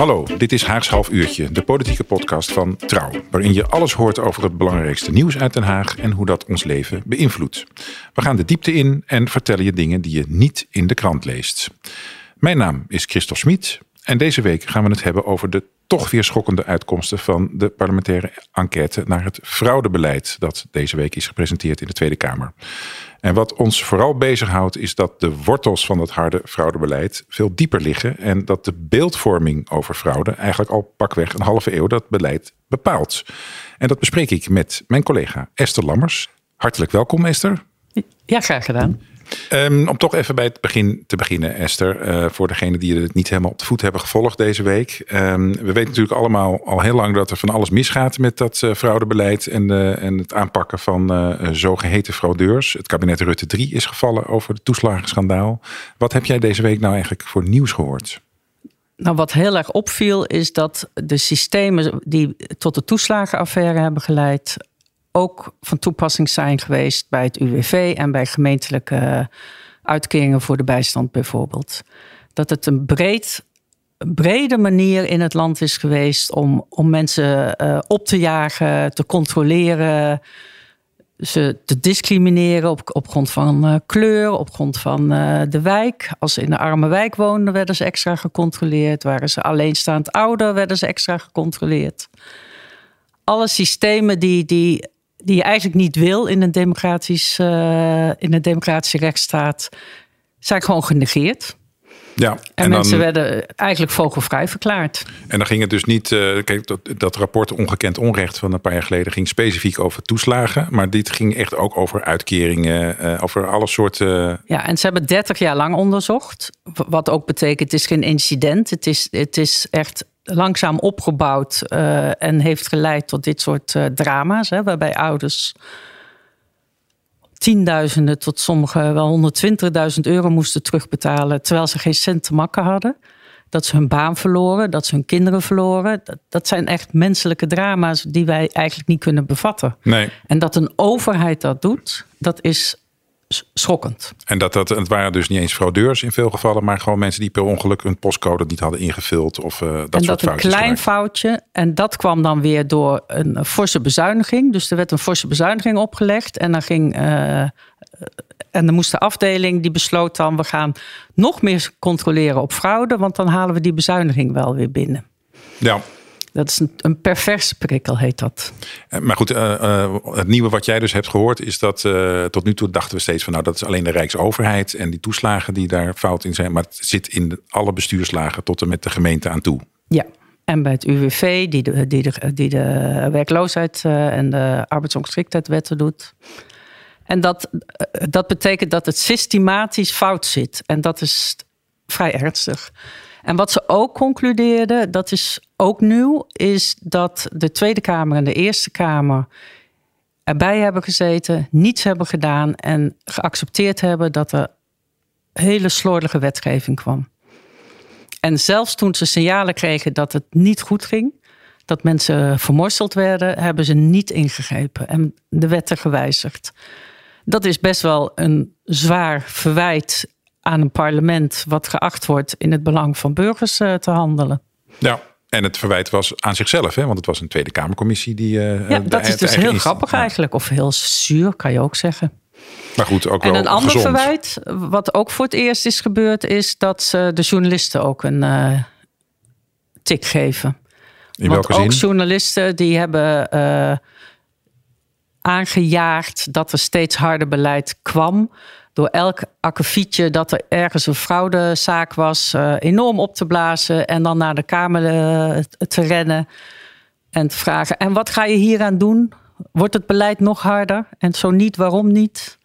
Hallo, dit is Haags Half Uurtje, de politieke podcast van Trouw, waarin je alles hoort over het belangrijkste nieuws uit Den Haag en hoe dat ons leven beïnvloedt. We gaan de diepte in en vertellen je dingen die je niet in de krant leest. Mijn naam is Christophe Smit en deze week gaan we het hebben over de toch weer schokkende uitkomsten van de parlementaire enquête naar het fraudebeleid dat deze week is gepresenteerd in de Tweede Kamer. En wat ons vooral bezighoudt is dat de wortels van dat harde fraudebeleid veel dieper liggen en dat de beeldvorming over fraude eigenlijk al pakweg een halve eeuw dat beleid bepaalt. En dat bespreek ik met mijn collega Esther Lammers. Hartelijk welkom Esther. Ja, graag gedaan. Um, om toch even bij het begin te beginnen, Esther. Uh, voor degenen die het niet helemaal op de voet hebben gevolgd deze week. Um, we weten natuurlijk allemaal al heel lang dat er van alles misgaat met dat uh, fraudebeleid en, uh, en het aanpakken van zogeheten fraudeurs. Het kabinet Rutte 3 is gevallen over het toeslagenschandaal. Wat heb jij deze week nou eigenlijk voor nieuws gehoord? Nou, wat heel erg opviel is dat de systemen die tot de toeslagenaffaire hebben geleid, ook van toepassing zijn geweest bij het UWV en bij gemeentelijke uitkeringen voor de bijstand bijvoorbeeld. Dat het een breed, brede manier in het land is geweest om, om mensen uh, op te jagen, te controleren, ze te discrimineren op, op grond van uh, kleur, op grond van uh, de wijk. Als ze in een arme wijk woonden, werden ze extra gecontroleerd. Waren ze alleenstaand ouder, werden ze extra gecontroleerd. Alle systemen die, die die je eigenlijk niet wil in een, democratisch, uh, in een democratische rechtsstaat, zijn gewoon genegeerd. Ja, en, en mensen werden eigenlijk vogelvrij verklaard. En dan ging het dus niet. Uh, kijk, dat, dat rapport Ongekend Onrecht van een paar jaar geleden ging specifiek over toeslagen. Maar dit ging echt ook over uitkeringen, uh, over alle soorten. Ja, en ze hebben 30 jaar lang onderzocht. Wat ook betekent, het is geen incident. Het is, het is echt langzaam opgebouwd uh, en heeft geleid tot dit soort uh, drama's, hè, waarbij ouders tienduizenden tot sommige wel 120.000 euro moesten terugbetalen, terwijl ze geen cent te makken hadden. Dat ze hun baan verloren, dat ze hun kinderen verloren. Dat, dat zijn echt menselijke drama's die wij eigenlijk niet kunnen bevatten. Nee. En dat een overheid dat doet, dat is schokkend. En dat, dat het waren dus niet eens fraudeurs in veel gevallen, maar gewoon mensen die per ongeluk een postcode niet hadden ingevuld of uh, dat en soort dat een klein gemaakt. foutje. En dat kwam dan weer door een forse bezuiniging. Dus er werd een forse bezuiniging opgelegd en dan ging. Uh, en dan moest de afdeling die besloot dan: we gaan nog meer controleren op fraude, want dan halen we die bezuiniging wel weer binnen. Ja, dat is een, een perverse prikkel, heet dat. Maar goed, uh, uh, het nieuwe wat jij dus hebt gehoord is dat uh, tot nu toe dachten we steeds van nou dat is alleen de Rijksoverheid en die toeslagen die daar fout in zijn. Maar het zit in alle bestuurslagen tot en met de gemeente aan toe. Ja, en bij het UWV die de, die de, die de werkloosheid en de arbeidsongeschiktheidswetten doet. En dat, dat betekent dat het systematisch fout zit. En dat is vrij ernstig. En wat ze ook concludeerden, dat is ook nieuw, is dat de Tweede Kamer en de Eerste Kamer erbij hebben gezeten, niets hebben gedaan en geaccepteerd hebben dat er hele slordige wetgeving kwam. En zelfs toen ze signalen kregen dat het niet goed ging, dat mensen vermorseld werden, hebben ze niet ingegrepen en de wetten gewijzigd. Dat is best wel een zwaar verwijt aan een parlement wat geacht wordt in het belang van burgers uh, te handelen. Ja, en het verwijt was aan zichzelf, hè? want het was een Tweede Kamercommissie die. Uh, ja, dat is dus heel grappig eigenlijk, of heel zuur kan je ook zeggen. Maar goed, ook en wel een ander gezond. verwijt, wat ook voor het eerst is gebeurd, is dat ze de journalisten ook een uh, tik geven. In Want welke ook zin? journalisten die hebben uh, aangejaagd dat er steeds harder beleid kwam door elk akkefietje dat er ergens een fraudezaak was, uh, enorm op te blazen en dan naar de Kamer uh, te rennen en te vragen: en wat ga je hier aan doen? Wordt het beleid nog harder? En zo niet, waarom niet?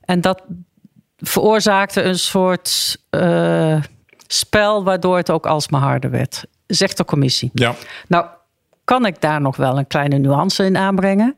En dat, veroorzaakte een soort uh, spel waardoor het ook alsmaar harder werd. Zegt de commissie. Ja. Nou, kan ik daar nog wel een kleine nuance in aanbrengen?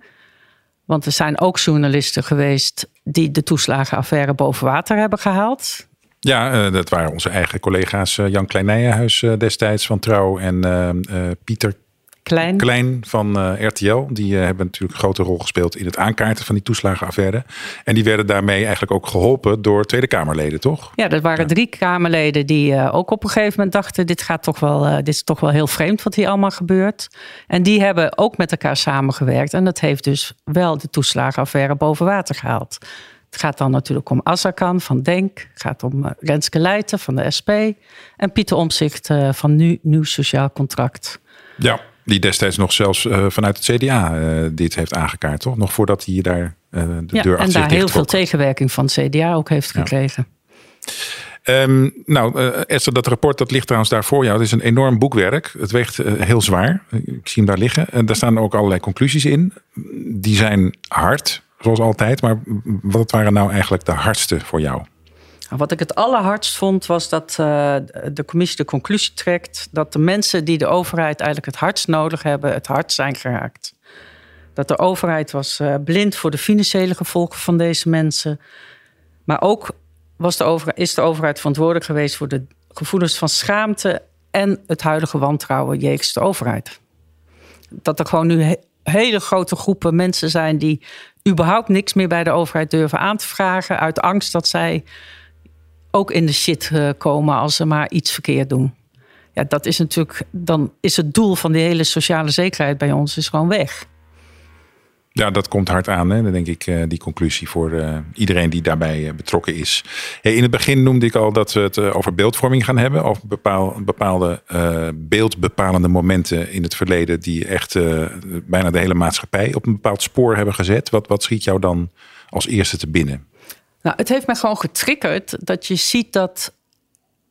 Want er zijn ook journalisten geweest die de toeslagenaffaire boven water hebben gehaald. Ja, uh, dat waren onze eigen collega's uh, Jan Kleinijenhuis uh, destijds van Trouw en Pieter Klein. Klein van uh, RTL. Die uh, hebben natuurlijk een grote rol gespeeld in het aankaarten van die toeslagenaffaire. En die werden daarmee eigenlijk ook geholpen door Tweede Kamerleden, toch? Ja, er waren drie Kamerleden die uh, ook op een gegeven moment dachten: dit, gaat toch wel, dit is toch wel heel vreemd wat hier allemaal gebeurt. En die hebben ook met elkaar samengewerkt. En dat heeft dus wel de toeslagenaffaire boven water gehaald. Het gaat dan natuurlijk om Azarkan van Denk. Het gaat om Renske Leijten van de SP. En Pieter Omzicht van Nu Nieuw Sociaal Contract. Ja, die destijds nog zelfs uh, vanuit het CDA uh, dit heeft aangekaart, toch? Nog voordat hij daar uh, de ja, deur achter En daar heel veel tegenwerking van het CDA ook heeft gekregen. Ja. Um, nou, Esther, dat rapport dat ligt trouwens daar voor jou. Het is een enorm boekwerk. Het weegt heel zwaar. Ik zie hem daar liggen. En daar staan ook allerlei conclusies in. Die zijn hard, zoals altijd. Maar wat waren nou eigenlijk de hardste voor jou? Wat ik het allerhardst vond, was dat uh, de commissie de conclusie trekt dat de mensen die de overheid eigenlijk het hardst nodig hebben, het hardst zijn geraakt. Dat de overheid was uh, blind voor de financiële gevolgen van deze mensen. Maar ook was de over, is de overheid verantwoordelijk geweest voor de gevoelens van schaamte en het huidige wantrouwen jegens de overheid. Dat er gewoon nu he hele grote groepen mensen zijn die überhaupt niks meer bij de overheid durven aan te vragen uit angst dat zij ook in de shit eh, komen als ze maar iets verkeerd doen. Ja, dat is natuurlijk, dan is het doel van die hele sociale zekerheid bij ons is gewoon weg. Ja, dat komt hard aan, hè? Dan denk ik, eh, die conclusie voor uh, iedereen die daarbij betrokken is. Hey, in het begin noemde ik al dat we het over beeldvorming gaan hebben. Bepaal, bepaalde beeldbepalende momenten in het verleden. die echt bijna de hele maatschappij op een bepaald spoor hebben gezet. Wat, wat schiet jou dan als eerste te binnen? Nou, het heeft mij gewoon getriggerd dat je ziet dat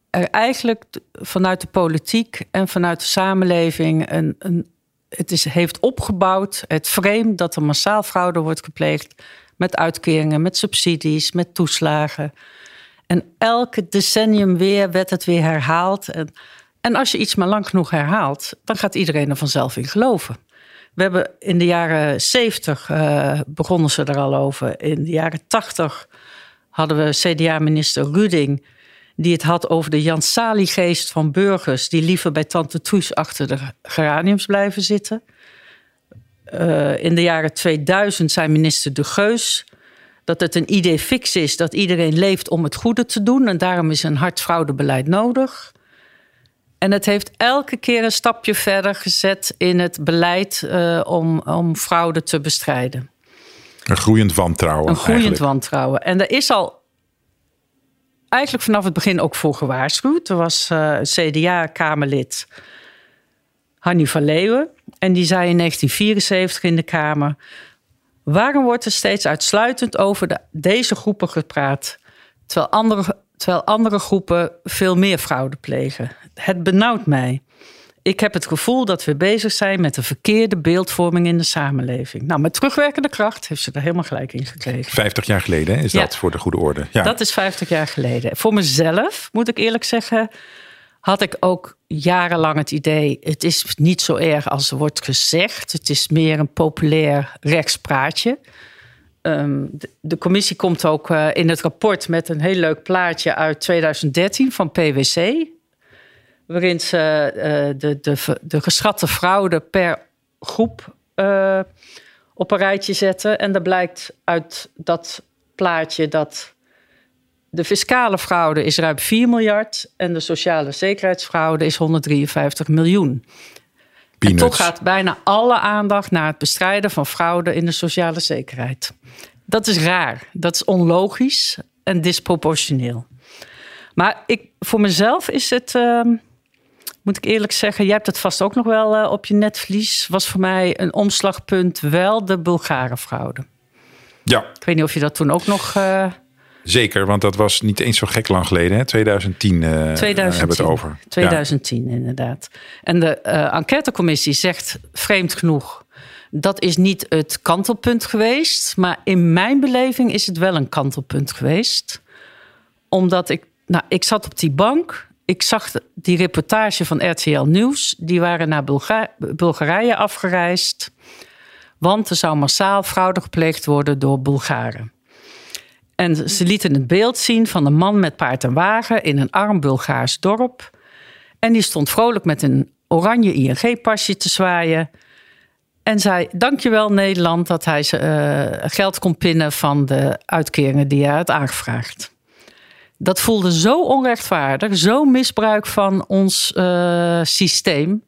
er eigenlijk vanuit de politiek en vanuit de samenleving een, een, het is, heeft opgebouwd, het frame dat er massaal fraude wordt gepleegd met uitkeringen, met subsidies, met toeslagen. En elke decennium weer werd het weer herhaald. En, en als je iets maar lang genoeg herhaalt, dan gaat iedereen er vanzelf in geloven. We hebben in de jaren 70 uh, begonnen ze er al over. In de jaren 80 hadden we CDA-minister Ruding, die het had over de Jan Sali-geest van burgers die liever bij Tante Truus achter de geraniums blijven zitten. Uh, in de jaren 2000 zei minister De Geus dat het een idee fix is dat iedereen leeft om het goede te doen en daarom is een hard fraudebeleid nodig. En het heeft elke keer een stapje verder gezet in het beleid uh, om, om fraude te bestrijden. Een groeiend wantrouwen. Een groeiend eigenlijk. wantrouwen. En er is al eigenlijk vanaf het begin ook voor gewaarschuwd. Er was uh, CDA-Kamerlid Hanni van Leeuwen. En die zei in 1974 in de Kamer... waarom wordt er steeds uitsluitend over de, deze groepen gepraat... terwijl andere, terwijl andere groepen veel meer fraude plegen? Het benauwt mij. Ik heb het gevoel dat we bezig zijn met de verkeerde beeldvorming in de samenleving. Nou, met terugwerkende kracht heeft ze er helemaal gelijk in gekregen. 50 jaar geleden is Ja. dat voor de goede orde. Ja. Dat is 50 jaar geleden. Voor mezelf, moet ik eerlijk zeggen, had ik ook jarenlang het idee: het is niet zo erg als er wordt gezegd. Het is meer een populair rechtspraatje. De, de commissie komt ook eh, in het rapport met een heel leuk plaatje uit 2013 van PwC. Waarin ze eh, de, de, de geschatte fraude per groep eh, op een rijtje zetten. En daar blijkt uit dat plaatje dat de fiscale fraude is ruim 4 miljard en de sociale zekerheidsfraude is 153 miljoen. En toch gaat bijna alle aandacht naar het bestrijden van fraude in de sociale zekerheid. Dat is raar, dat is onlogisch en disproportioneel. Maar ik, voor mezelf is het, ehm, moet ik eerlijk zeggen, jij hebt het vast ook nog wel eh, op je netvlies, was voor mij een omslagpunt wel de Bulgarenfraude. Ja, Ik weet niet of je dat toen ook nog. eh, zeker. Want dat was niet eens zo gek lang geleden. Hè? 2010, eh, 2010. hebben we het over. 2010 inderdaad. En de eh, enquêtecommissie zegt vreemd genoeg... dat is niet het kantelpunt geweest... maar in mijn beleving is het wel een kantelpunt geweest. omdat ik, nou, ik zat op die bank. Ik zag die reportage van RTL Nieuws. Die waren naar Bulgarije afgereisd. Want er zou massaal fraude gepleegd worden door Bulgaren. En ze lieten het beeld zien van een man met paard en wagen in een arm Bulgaars dorp. En die stond vrolijk met een oranje ING-pasje te zwaaien. En zei: Dankjewel Nederland dat hij uh, geld kon pinnen van de uitkeringen die hij had aangevraagd. Dat voelde zo onrechtvaardig, zo misbruik van ons uh, systeem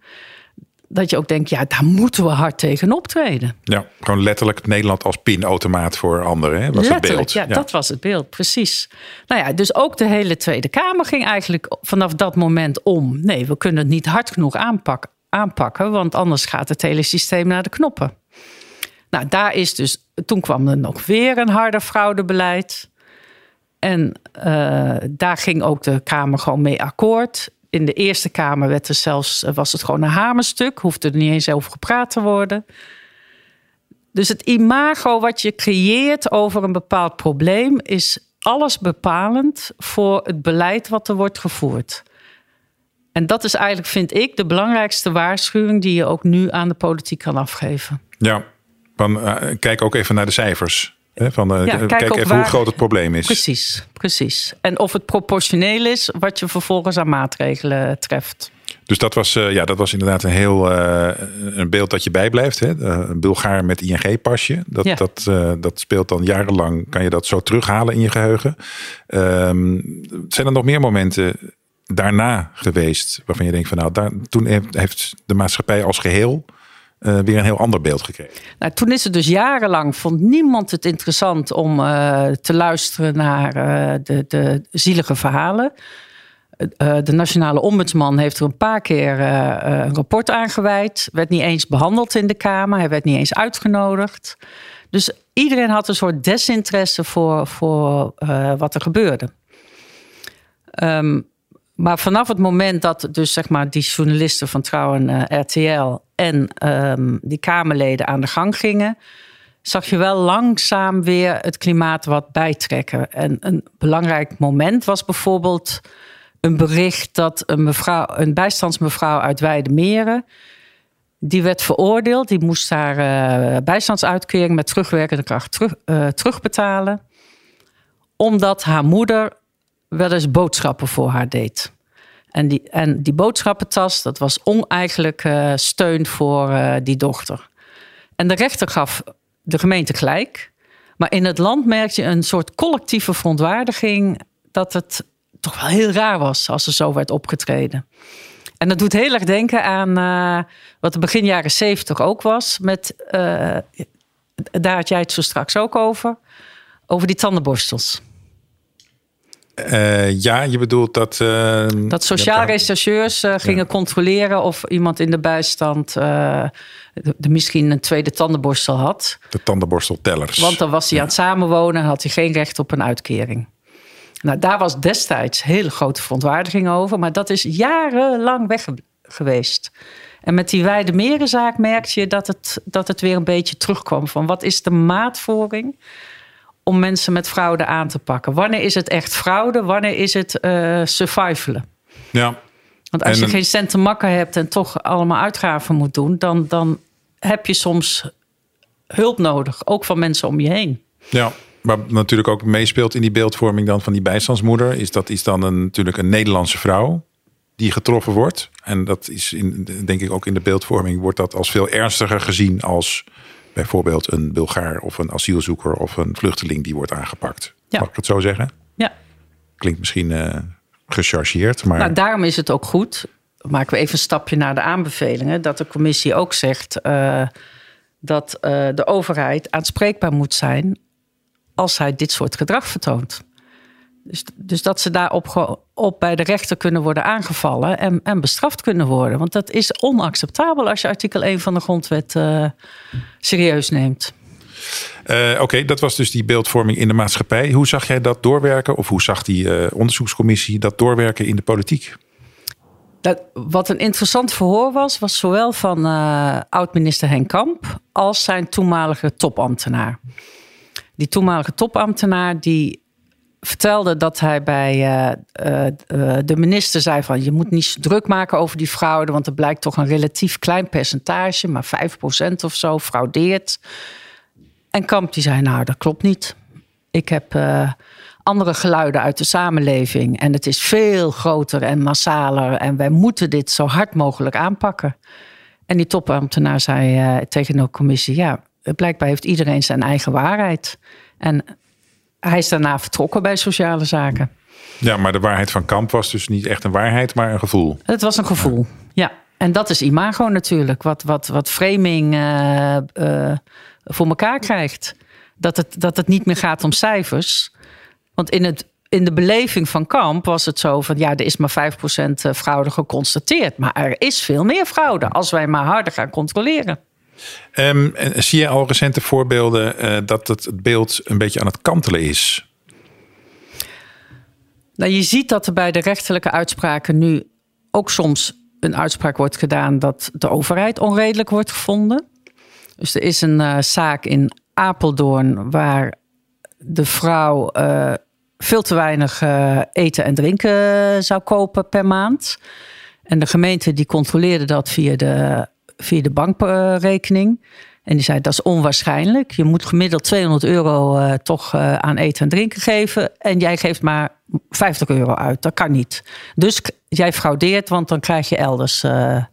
dat je ook denkt, ja, daar moeten we hard tegen optreden. Ja, gewoon letterlijk Nederland als pinautomaat voor anderen. Hè? Was letterlijk, het beeld. Ja, dat was het beeld, precies. Nou ja, dus ook de hele Tweede Kamer ging eigenlijk vanaf dat moment om. Nee, we kunnen het niet hard genoeg aanpakken, aanpakken want anders gaat het hele systeem naar de knoppen. Nou, daar is dus, toen kwam er nog weer een harder fraudebeleid. En uh, daar ging ook de Kamer gewoon mee akkoord in de Eerste Kamer er zelfs, was het gewoon een hamerstuk. Hoefde er niet eens over gepraat te worden. Dus het imago wat je creëert over een bepaald probleem is alles bepalend voor het beleid wat er wordt gevoerd. En dat is eigenlijk, vind ik, de belangrijkste waarschuwing die je ook nu aan de politiek kan afgeven. Ja, dan uh, kijk ook even naar de cijfers van, uh, kijk, even hoe groot het probleem is. Precies, precies. En of het proportioneel is wat je vervolgens aan maatregelen treft. Dus dat was, uh, ja, dat was inderdaad een heel uh, een beeld dat je bijblijft. Hè? Een Bulgaar met ING-pasje. Dat, ja. dat, dat speelt dan jarenlang, kan je dat zo terughalen in je geheugen. Um, zijn er nog meer momenten daarna geweest waarvan je denkt van nou, daar, toen heeft de maatschappij als geheel uh, weer een heel ander beeld gekregen. Nou, toen is het dus jarenlang, vond niemand het interessant om uh, te luisteren naar uh, de, de zielige verhalen. de Nationale Ombudsman heeft er een paar keer een rapport aangeweid. Werd niet eens behandeld in de Kamer. Hij werd niet eens uitgenodigd. Dus iedereen had een soort desinteresse voor, voor wat er gebeurde. Um, maar vanaf het moment dat dus zeg maar die journalisten van Trouw en uh, RTL en um, die Kamerleden aan de gang gingen, zag je wel langzaam weer het klimaat wat bijtrekken. En een belangrijk moment was bijvoorbeeld een bericht dat een, mevrouw, een bijstandsmevrouw uit Weidemeren, die werd veroordeeld, die moest haar uh, bijstandsuitkering met terugwerkende kracht terug, uh, terugbetalen, omdat haar moeder wel eens boodschappen voor haar deed. En die, en die boodschappentas, dat was oneigenlijk uh, steun voor uh, die dochter. En de rechter gaf de gemeente gelijk. Maar in het land merkte je een soort collectieve verontwaardiging dat het toch wel heel raar was als er zo werd opgetreden. En dat doet heel erg denken aan uh, wat er begin jaren zeventig ook was. Met, daar had jij het zo straks ook over. Over die tandenborstels. Uh, ja, je bedoelt dat. Uh, dat sociaal rechercheurs uh, gingen controleren of iemand in de bijstand de, de misschien een tweede tandenborstel had. De tandenborsteltellers. Want dan was hij aan het samenwonen en had hij geen recht op een uitkering. Nou, daar was destijds hele grote verontwaardiging over, maar dat is jarenlang weg geweest. En met die wijde merenzaak merkte je dat het, dat het weer een beetje terugkwam van wat is de maatvoering om mensen met fraude aan te pakken. Wanneer is het echt fraude? Wanneer is het uh, survivalen? Ja. Want als je geen cent te makken hebt en toch allemaal uitgaven moet doen, dan, dan heb je soms hulp nodig, ook van mensen om je heen. Ja, maar natuurlijk ook meespeelt in die beeldvorming dan van die bijstandsmoeder, is dat is dan een, natuurlijk een Nederlandse vrouw die getroffen wordt. En dat is in, denk ik ook in de beeldvorming wordt dat als veel ernstiger gezien als bijvoorbeeld een Bulgaar of een asielzoeker of een vluchteling die wordt aangepakt. Ja. Mag ik het zo zeggen? Ja. Klinkt misschien uh, gechargeerd, maar. Nou, daarom is het ook goed. Maken we even een stapje naar de aanbevelingen. Dat de commissie ook zegt uh, dat uh, de overheid aanspreekbaar moet zijn als hij dit soort gedrag vertoont. Dus, dus dat ze daarop op bij de rechter kunnen worden aangevallen en, en bestraft kunnen worden. Want dat is onacceptabel als je artikel 1 van de grondwet uh, serieus neemt. Uh, Oké, dat was dus die beeldvorming in de maatschappij. Hoe zag jij dat doorwerken, of hoe zag die uh, onderzoekscommissie dat doorwerken in de politiek? Dat, wat een interessant verhoor was, was zowel van oud-minister Henk Kamp als zijn toenmalige topambtenaar. Die toenmalige topambtenaar die vertelde dat hij bij uh, uh, de minister zei van je moet niet druk maken over die fraude, want er blijkt toch een relatief klein percentage, maar 5% of zo fraudeert. En Kamp die zei nou dat klopt niet. Ik heb andere geluiden uit de samenleving en het is veel groter en massaler en wij moeten dit zo hard mogelijk aanpakken. En die topambtenaar zei tegen de commissie ja blijkbaar heeft iedereen zijn eigen waarheid. En hij is daarna vertrokken bij sociale zaken. Ja, maar de waarheid van Kamp was dus niet echt een waarheid, maar een gevoel. Het was een gevoel, ja. En dat is imago natuurlijk, wat, wat, wat framing uh, uh, voor elkaar krijgt. Dat het, dat het niet meer gaat om cijfers. Want in, het, in de beleving van Kamp was het zo van... ja, er is maar 5% eh, fraude geconstateerd. Maar er is veel meer fraude als wij maar harder gaan controleren. Um, zie je al recente voorbeelden uh, dat het beeld een beetje aan het kantelen is? Nou, je ziet dat er bij de rechterlijke uitspraken nu ook soms een uitspraak wordt gedaan dat de overheid onredelijk wordt gevonden. Dus er is een uh, zaak in Apeldoorn waar de vrouw uh, veel te weinig eten en drinken zou kopen per maand. En de gemeente die controleerde dat via de via de bankrekening. En die zei, dat is onwaarschijnlijk. Je moet gemiddeld 200 euro uh, toch uh, aan eten en drinken geven. En jij geeft maar 50 euro uit. Dat kan niet. Dus jij fraudeert, want dan krijg je elders uh,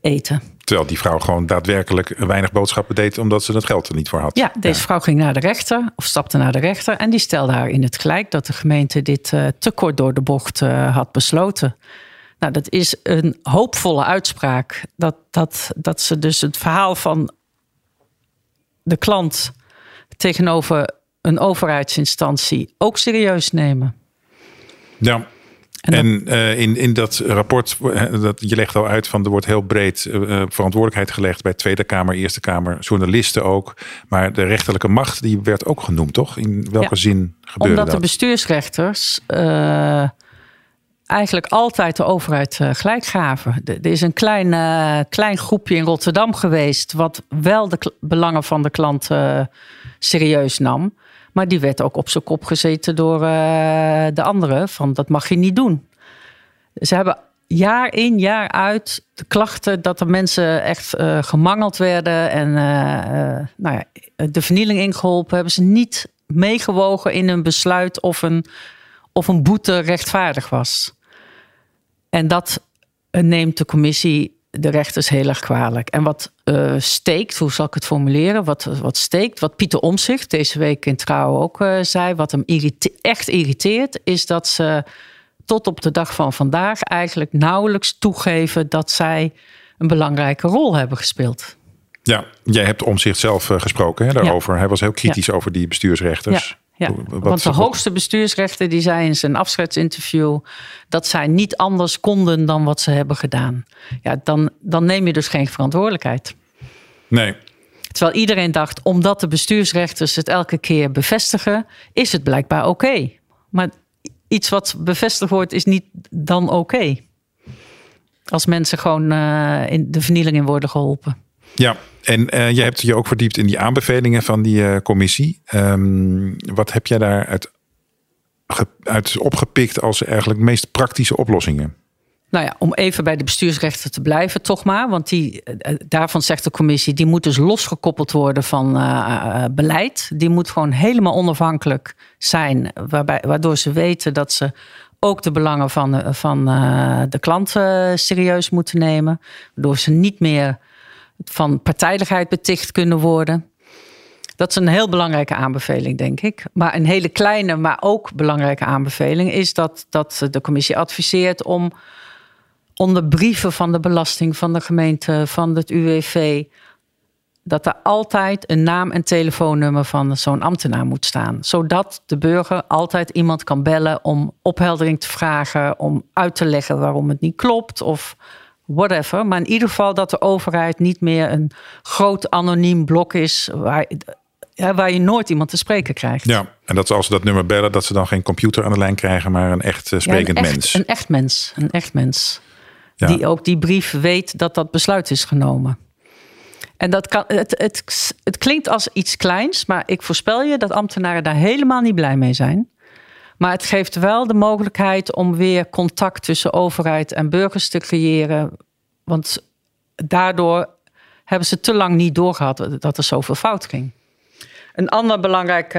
eten. Terwijl die vrouw gewoon daadwerkelijk weinig boodschappen deed... omdat ze het geld er niet voor had. Ja, deze vrouw ging naar de rechter, of stapte naar de rechter... en die stelde haar in het gelijk dat de gemeente dit te kort door de bocht had besloten. Nou, dat is een hoopvolle uitspraak. Dat, dat, dat ze dus het verhaal van de klant tegenover een overheidsinstantie ook serieus nemen. Ja. En, uh, in, in dat rapport, eh, dat, je legt al uit van er wordt heel breed uh, verantwoordelijkheid gelegd bij Tweede Kamer, Eerste Kamer, journalisten ook. Maar de rechterlijke macht die werd ook genoemd, toch? In welke zin gebeurde Omdat dat? de bestuursrechters eigenlijk altijd de overheid uh, gelijk gaven. Er is een klein, uh, klein groepje in Rotterdam geweest... wat wel de belangen van de klant uh, serieus nam. Maar die werd ook op zijn kop gezeten door de anderen. Van dat mag je niet doen. Ze hebben jaar in, jaar uit de klachten... dat er mensen echt gemangeld werden... en nou ja, de vernieling ingeholpen... hebben ze niet meegewogen in een besluit of een of een boete rechtvaardig was. En dat neemt de commissie de rechters heel erg kwalijk. En wat uh, steekt, hoe zal ik het formuleren? Wat, wat steekt, wat Pieter Omzicht deze week in Trouw ook uh, zei, wat hem irrite echt irriteert, is dat ze tot op de dag van vandaag eigenlijk nauwelijks toegeven dat zij een belangrijke rol hebben gespeeld. Ja, jij hebt Omzicht zelf uh, gesproken hè, daarover. Ja. Hij was heel kritisch ja. over die bestuursrechters. Ja. Ja, wat, want de hoogste bestuursrechter die zei in zijn afscheidsinterview dat zij niet anders konden dan wat ze hebben gedaan. Ja, dan, dan neem je dus geen verantwoordelijkheid. Nee. Terwijl iedereen dacht, omdat de bestuursrechters het elke keer bevestigen, is het blijkbaar oké. Maar iets wat bevestigd wordt, is niet dan oké. Als mensen gewoon uh, in de vernieling in worden geholpen. Ja, en uh, je hebt je ook verdiept in die aanbevelingen van die uh, commissie. Um, wat heb jij daar uit, uit opgepikt als eigenlijk meest praktische oplossingen? Nou ja, om even bij de bestuursrechten te blijven, toch maar. Want die, daarvan zegt de commissie, die moet dus losgekoppeld worden van beleid. Die moet gewoon helemaal onafhankelijk zijn, waarbij, waardoor ze weten dat ze ook de belangen van, van de klant serieus moeten nemen. Waardoor ze niet meer van partijdigheid beticht kunnen worden. Dat is een heel belangrijke aanbeveling, denk ik. Maar een hele kleine, maar ook belangrijke aanbeveling is dat, dat de commissie adviseert om onder brieven van de belasting, van de gemeente, van het UWV, dat er altijd een naam en telefoonnummer van zo'n ambtenaar moet staan. Zodat de burger altijd iemand kan bellen om opheldering te vragen, om uit te leggen waarom het niet klopt of whatever. Maar in ieder geval dat de overheid niet meer een groot anoniem blok is waar, ja, waar je nooit iemand te spreken krijgt. Ja, en dat als ze dat nummer bellen, dat ze dan geen computer aan de lijn krijgen, maar een echt uh, sprekend ja, een echt, mens. Een echt mens. Een echt mens. Ja. Die ook die brief weet dat dat besluit is genomen. En dat kan, het, het, het klinkt als iets kleins, maar ik voorspel je dat ambtenaren daar helemaal niet blij mee zijn. Maar het geeft wel de mogelijkheid om weer contact tussen overheid en burgers te creëren. Want daardoor hebben ze te lang niet doorgehad dat er zoveel fout ging. Een ander belangrijk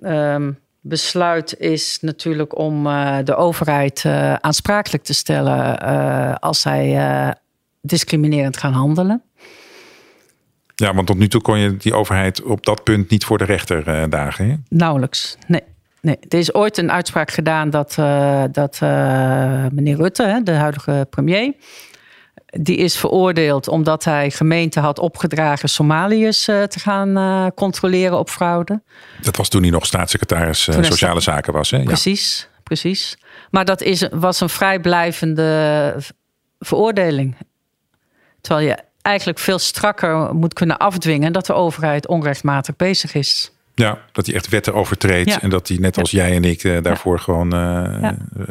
uh, besluit is natuurlijk om uh, de overheid uh, aansprakelijk te stellen als zij discriminerend gaan handelen. Ja, want tot nu toe kon je die overheid op dat punt niet voor de rechter dagen. Hè? Nauwelijks, nee. Nee, er is ooit een uitspraak gedaan dat, dat meneer Rutte, de huidige premier, die is veroordeeld omdat hij gemeente had opgedragen Somaliërs uh, te gaan controleren op fraude. Dat was toen hij nog staatssecretaris Sociale Zaken was. Hè? Precies, ja. precies. Maar dat is, was een vrijblijvende veroordeling. Terwijl je eigenlijk veel strakker moet kunnen afdwingen dat de overheid onrechtmatig bezig is. Ja, dat hij echt wetten overtreedt ja. en dat hij net als ja. jij en ik daarvoor gewoon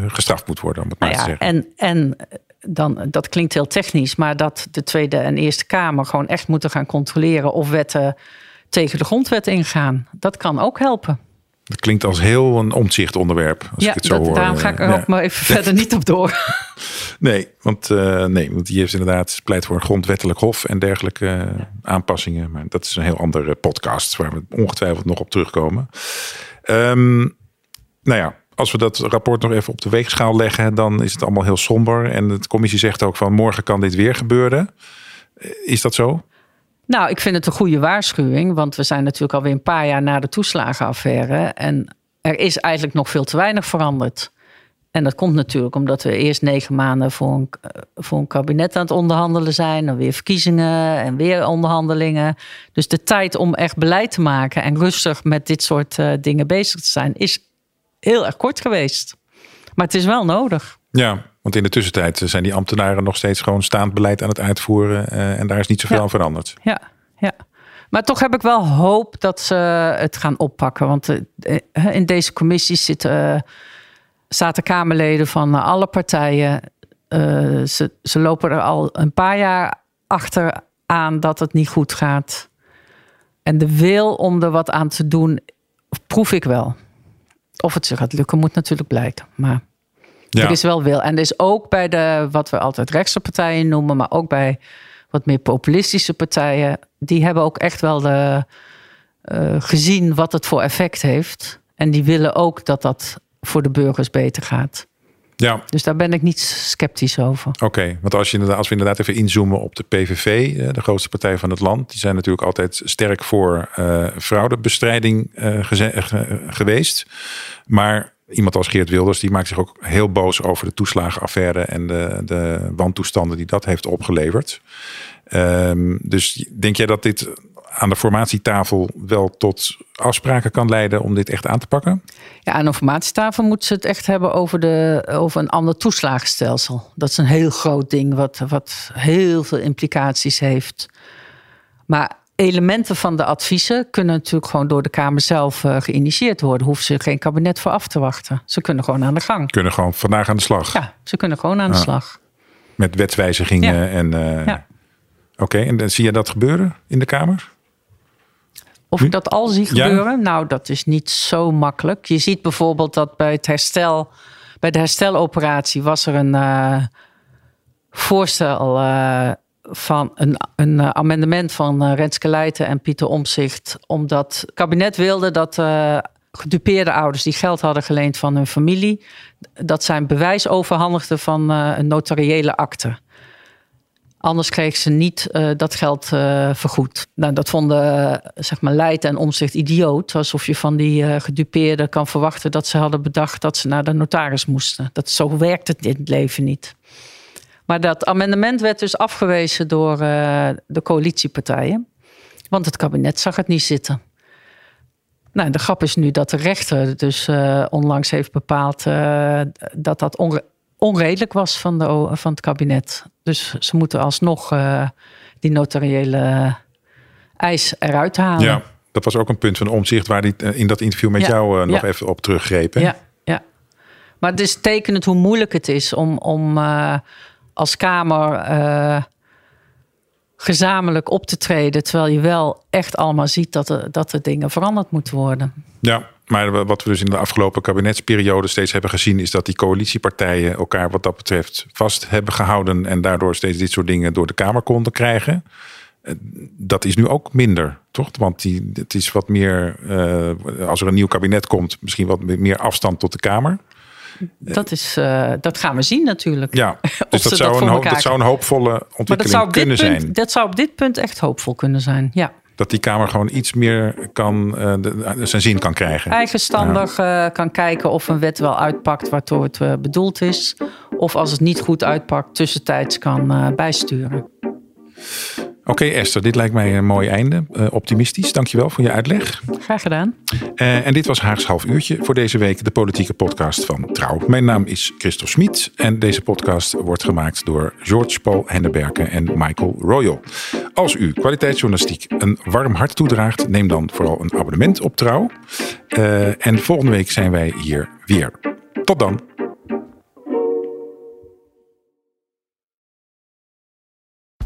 gestraft moet worden. Om het maar nou te zeggen. En, en dan, dat klinkt heel technisch, maar dat de Tweede en Eerste Kamer gewoon echt moeten gaan controleren of wetten tegen de grondwet ingaan. Dat kan ook helpen. Dat klinkt als heel een omzichtonderwerp. Als ja, ik het zo dat, hoor. daarom ga ik er Ja. ook maar even verder niet op door. Nee, want, eh, nee, want die heeft inderdaad pleit voor een grondwettelijk hof en dergelijke eh, aanpassingen. Maar dat is een heel andere podcast waar we ongetwijfeld nog op terugkomen. Ehm, nou ja, als we dat rapport nog even op de weegschaal leggen, dan is het allemaal heel somber. En de commissie zegt ook van morgen kan dit weer gebeuren. Is dat zo? Nou, ik vind het een goede waarschuwing, want we zijn natuurlijk alweer een paar jaar na de toeslagenaffaire. En er is eigenlijk nog veel te weinig veranderd. En dat komt natuurlijk omdat we eerst negen maanden voor een, voor een kabinet aan het onderhandelen zijn. Dan weer verkiezingen en weer onderhandelingen. Dus de tijd om echt beleid te maken en rustig met dit soort uh, dingen bezig te zijn, is heel erg kort geweest. Maar het is wel nodig. Ja, want in de tussentijd zijn die ambtenaren nog steeds gewoon staand beleid aan het uitvoeren. Uh, en daar is niet zoveel Ja. aan veranderd. Ja, ja. Maar toch heb ik wel hoop dat ze het gaan oppakken. Want uh, in deze commissie zitten, zaten Kamerleden van alle partijen. ze, ze lopen er al een paar jaar achter aan dat het niet goed gaat. En de wil om er wat aan te doen, proef ik wel. Of het ze gaat lukken, moet natuurlijk blijken. Maar Ja. er is wel wil. En er is ook bij de, wat we altijd rechtse partijen noemen, maar ook bij wat meer populistische partijen, die hebben ook echt wel de, uh, gezien wat het voor effect heeft. En die willen ook dat dat voor de burgers beter gaat. Ja, Dus daar ben ik niet sceptisch over. Oké, want als, je, inderdaad- als we inderdaad even inzoomen op de PVV, eh, de grootste partij van het land, die zijn natuurlijk altijd sterk voor eh, fraudebestrijding eh, geweest. Maar iemand als Geert Wilders, die maakt zich ook heel boos over de toeslagenaffaire en de, de wantoestanden die dat heeft opgeleverd. Ehm, dus denk jij dat dit aan de formatietafel wel tot afspraken kan leiden om dit echt aan te pakken? Ja, aan de informatietafel moeten ze het echt hebben over, de, over een ander toeslagenstelsel. Dat is een heel groot ding wat, wat heel veel implicaties heeft. Maar elementen van de adviezen kunnen natuurlijk gewoon door de Kamer zelf uh, geïnitieerd worden. Hoeven ze geen kabinet voor af te wachten. Ze kunnen gewoon aan de gang. Kunnen gewoon vandaag aan de slag Ja, ze kunnen gewoon aan de Ja. slag. met wetswijzigingen Ja. en. eh, Ja. Oké, en dan zie je dat gebeuren in de Kamer? Of ik dat al zie gebeuren? Nou, dat is niet zo makkelijk. Je ziet bijvoorbeeld dat bij het herstel, bij de hersteloperatie was er een uh, voorstel van een, een uh, amendement van uh, Renske Leijten en Pieter Omzicht. Omdat het kabinet wilde dat uh, gedupeerde ouders die geld hadden geleend van hun familie, dat zijn bewijs overhandigden van een notariële akte. Anders kreeg ze niet dat geld vergoed. Nou, dat vonden zeg maar Leid en Omzicht idioot. Alsof je van die gedupeerden kan verwachten dat ze hadden bedacht dat ze naar de notaris moesten. Dat, zo werkt het in het leven niet. Maar dat amendement werd dus afgewezen door uh, de coalitiepartijen. Want het kabinet zag het niet zitten. Nou, de grap is nu dat de rechter dus uh, onlangs heeft bepaald uh, dat dat onre onredelijk was van, de, van het kabinet. Dus ze moeten alsnog die notariële eis eruit halen. Ja, dat was ook een punt van omzicht waar hij in dat interview met Ja, jou nog ja. even op teruggreep. Hè? Ja, ja. Maar het is tekenend hoe moeilijk het is om, om als Kamer uh, gezamenlijk op te treden. Terwijl je wel echt allemaal ziet dat er, dat er dingen veranderd moeten worden. Ja, maar wat we dus in de afgelopen kabinetsperiode steeds hebben gezien, is dat die coalitiepartijen elkaar wat dat betreft vast hebben gehouden en daardoor steeds dit soort dingen door de Kamer konden krijgen. Eh, dat is nu ook minder, toch? Want die, het is wat meer, uh, als er een nieuw kabinet komt, misschien wat meer afstand tot de Kamer. Dat, is, uh, dat gaan we zien natuurlijk. Ja, dus dat zou, een hoop, dat zou een hoopvolle ontwikkeling kunnen punt, zijn. Dat zou op dit punt echt hoopvol kunnen zijn, ja. Dat die Kamer gewoon iets meer kan, uh, de, zijn zin kan krijgen. Eigenstandig ja. uh, kan kijken of een wet wel uitpakt waardoor het bedoeld is. Of als het niet goed uitpakt, tussentijds kan bijsturen. Oké Esther, dit lijkt mij een mooi einde. Uh, optimistisch, dankjewel voor je uitleg. Graag gedaan. Uh, en dit was Haags half uurtje voor deze week, de politieke podcast van Trouw. Mijn naam is Christophe Smit en deze podcast wordt gemaakt door George Paul Henneberken en Michael Royal. Als u kwaliteitsjournalistiek een warm hart toedraagt, neem dan vooral een abonnement op Trouw. Uh, en volgende week zijn wij hier weer. Tot dan.